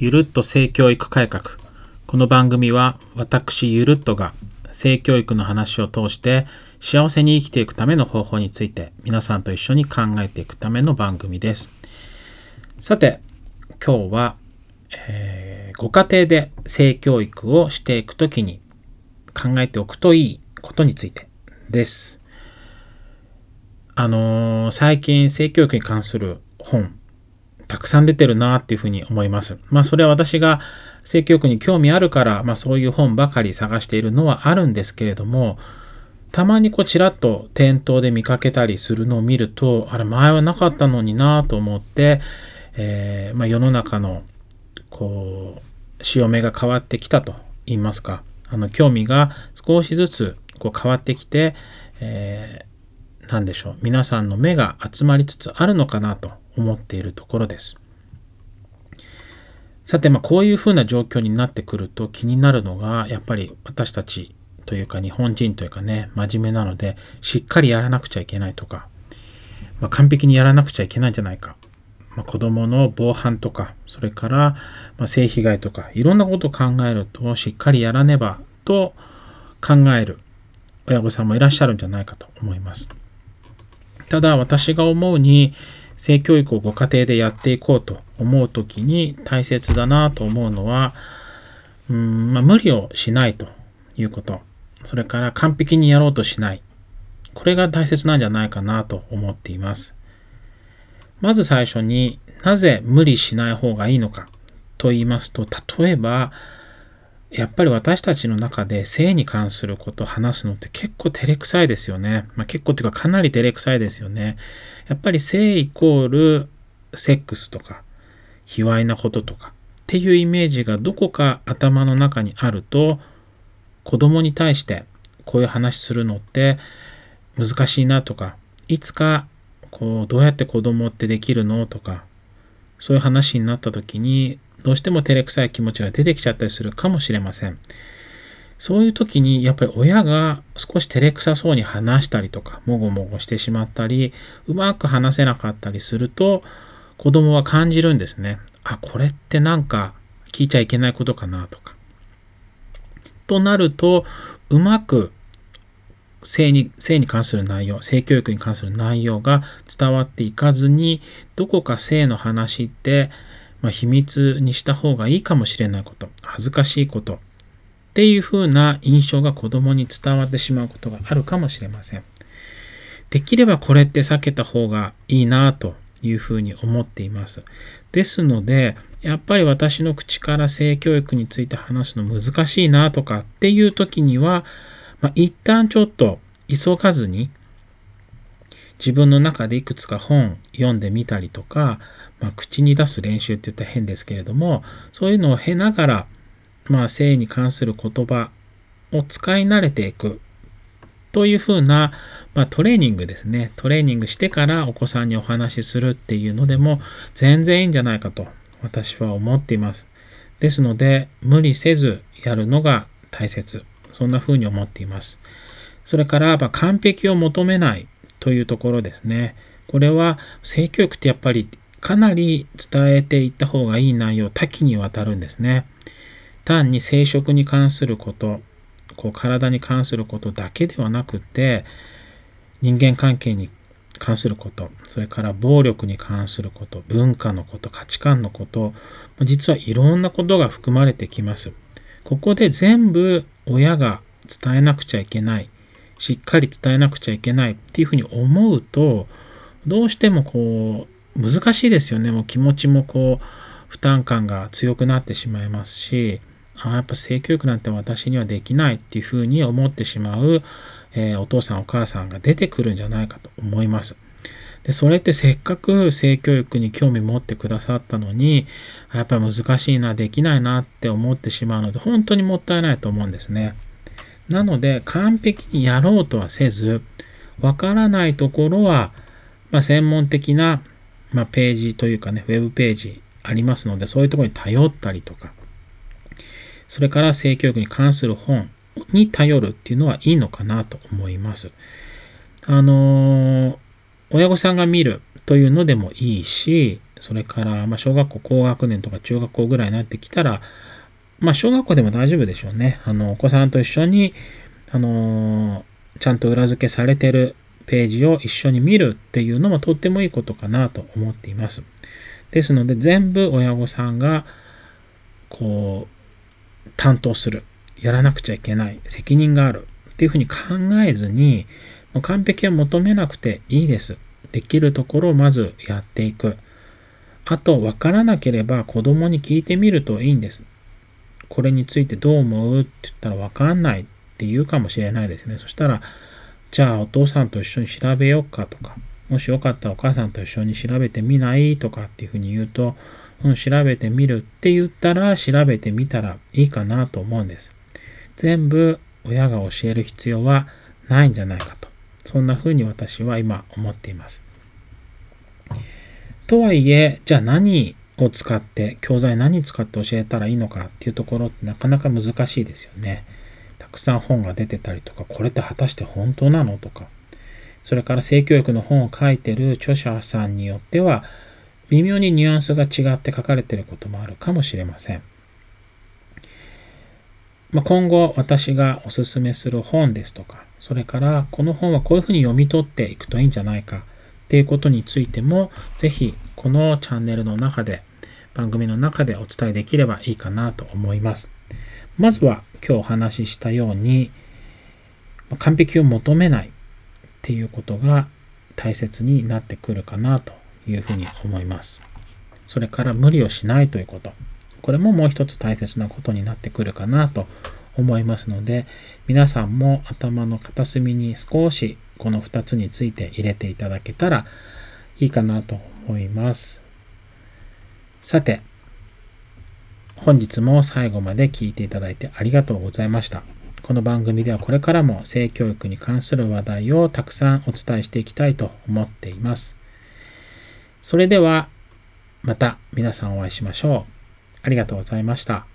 ゆるっと性教育改革。この番組は私ゆるっとが性教育の話を通して幸せに生きていくための方法について皆さんと一緒に考えていくための番組です。さて、今日は、えー、ご家庭で性教育をしていくときに考えておくといいことについてです。あのー、最近性教育に関する本たくさん出てるなっていうふうに思います。まあそれは私が性教育に興味あるから、まあそういう本ばかり探しているのはあるんですけれども、たまにこうちらっと店頭で見かけたりするのを見ると、あれ前はなかったのになと思って、えー、まあ、世の中のこう、潮目が変わってきたと言いますか、あの興味が少しずつこう変わってきて、えー、何でしょう、皆さんの目が集まりつつあるのかなと思っているところです。さて、まあ、こういうふうな状況になってくると気になるのが、やっぱり私たちというか日本人というかね、真面目なので、しっかりやらなくちゃいけないとか、まあ、完璧にやらなくちゃいけないんじゃないか。まあ、子供の防犯とか、それから、ま性被害とか、いろんなことを考えると、しっかりやらねばと考える親御さんもいらっしゃるんじゃないかと思います。ただ、私が思うに、性教育をご家庭でやっていこうと思うときに大切だなと思うのは、うんまあ、無理をしないということ。それから完璧にやろうとしない。これが大切なんじゃないかなと思っています。まず最初になぜ無理しない方がいいのかと言いますと、例えばやっぱり私たちの中で性に関することを話すのって結構照れくさいですよね。まあ、結構っていうかかなり照れくさいですよね。やっぱり性イコールセックスとか、卑猥なこととかっていうイメージがどこか頭の中にあると、子供に対してこういう話するのって難しいなとか、いつかこうどうやって子供ってできるのとか、そういう話になった時にどうしても照れくさい気持ちが出てきちゃったりするかもしれません。そういう時にやっぱり親が少し照れくさそうに話したりとか、もごもごしてしまったり、うまく話せなかったりすると、子供は感じるんですね。あ、これってなんか聞いちゃいけないことかなとか。となると、うまく性に、性に関する内容、性教育に関する内容が伝わっていかずに、どこか性の話って、まあ、秘密にした方がいいかもしれないこと、恥ずかしいことっていう風な印象が子供に伝わってしまうことがあるかもしれません。できればこれって避けた方がいいなというふうに思っています。ですので、やっぱり私の口から性教育について話すの難しいなとかっていう時には、まあ、一旦ちょっと急がずに自分の中でいくつか本読んでみたりとか、まあ、口に出す練習って言ったら変ですけれども、そういうのを経ながら、まあ、性に関する言葉を使い慣れていくというふうな、まあ、トレーニングですね。トレーニングしてからお子さんにお話しするっていうのでも全然いいんじゃないかと私は思っています。ですので、無理せずやるのが大切。そんなふうに思っています。それから、ま、完璧を求めないというところですね。これは性教育ってやっぱりかなり伝えていった方がいい内容多岐にわたるんですね。単に生殖に関すること、こう体に関することだけではなくて、人間関係に関すること、それから暴力に関すること、文化のこと、価値観のこと、実はいろんなことが含まれてきます。ここで全部親が伝えなくちゃいけない、しっかり伝えなくちゃいけないっていうふうに思うと、どうしてもこう、難しいですよね。もう気持ちもこう、負担感が強くなってしまいますし、あやっぱ性教育なんて私にはできないっていうふうに思ってしまう、えー、お父さんお母さんが出てくるんじゃないかと思います。で、それってせっかく性教育に興味持ってくださったのに、やっぱり難しいな、できないなって思ってしまうので、本当にもったいないと思うんですね。なので、完璧にやろうとはせず、わからないところは、まあ、専門的なまあ、ページというかね、ウェブページありますので、そういうところに頼ったりとか、それから性教育に関する本に頼るっていうのはいいのかなと思います。あのー、親御さんが見るというのでもいいし、それから、ま、小学校高学年とか中学校ぐらいになってきたら、まあ、小学校でも大丈夫でしょうね。あの、お子さんと一緒に、あのー、ちゃんと裏付けされてるページを一緒に見るっていうのもとってもいいことかなと思っています。ですので、全部親御さんが、こう、担当する。やらなくちゃいけない。責任がある。っていうふうに考えずに、もう完璧は求めなくていいです。できるところをまずやっていく。あと、わからなければ子供に聞いてみるといいんです。これについてどう思うって言ったらわかんないって言うかもしれないですね。そしたら、じゃあお父さんと一緒に調べようかとか、もしよかったらお母さんと一緒に調べてみないとかっていうふうに言うと、うん、調べてみるって言ったら調べてみたらいいかなと思うんです。全部親が教える必要はないんじゃないかと。そんな風に私は今思っています。とはいえ、じゃあ何を使って、教材何使って教えたらいいのかっていうところってなかなか難しいですよね。たくさん本が出てたりとか、これって果たして本当なのとか、それから性教育の本を書いてる著者さんによっては、微妙にニュアンスが違って書かれてることもあるかもしれません。まあ、今後私がおすすめする本ですとか、それからこの本はこういうふうに読み取っていくといいんじゃないかっていうことについても、ぜひこのチャンネルの中で、番組の中でお伝えできればいいかなと思います。まずは今日お話ししたように、完璧を求めないっていうことが大切になってくるかなというふうに思います。それから無理をしないということ。これももう一つ大切なことになってくるかなと思いますので、皆さんも頭の片隅に少しこの2つについて入れていただけたらいいかなと思います。さて、本日も最後まで聞いていただいてありがとうございました。この番組ではこれからも性教育に関する話題をたくさんお伝えしていきたいと思っています。それではまた皆さんお会いしましょう。ありがとうございました。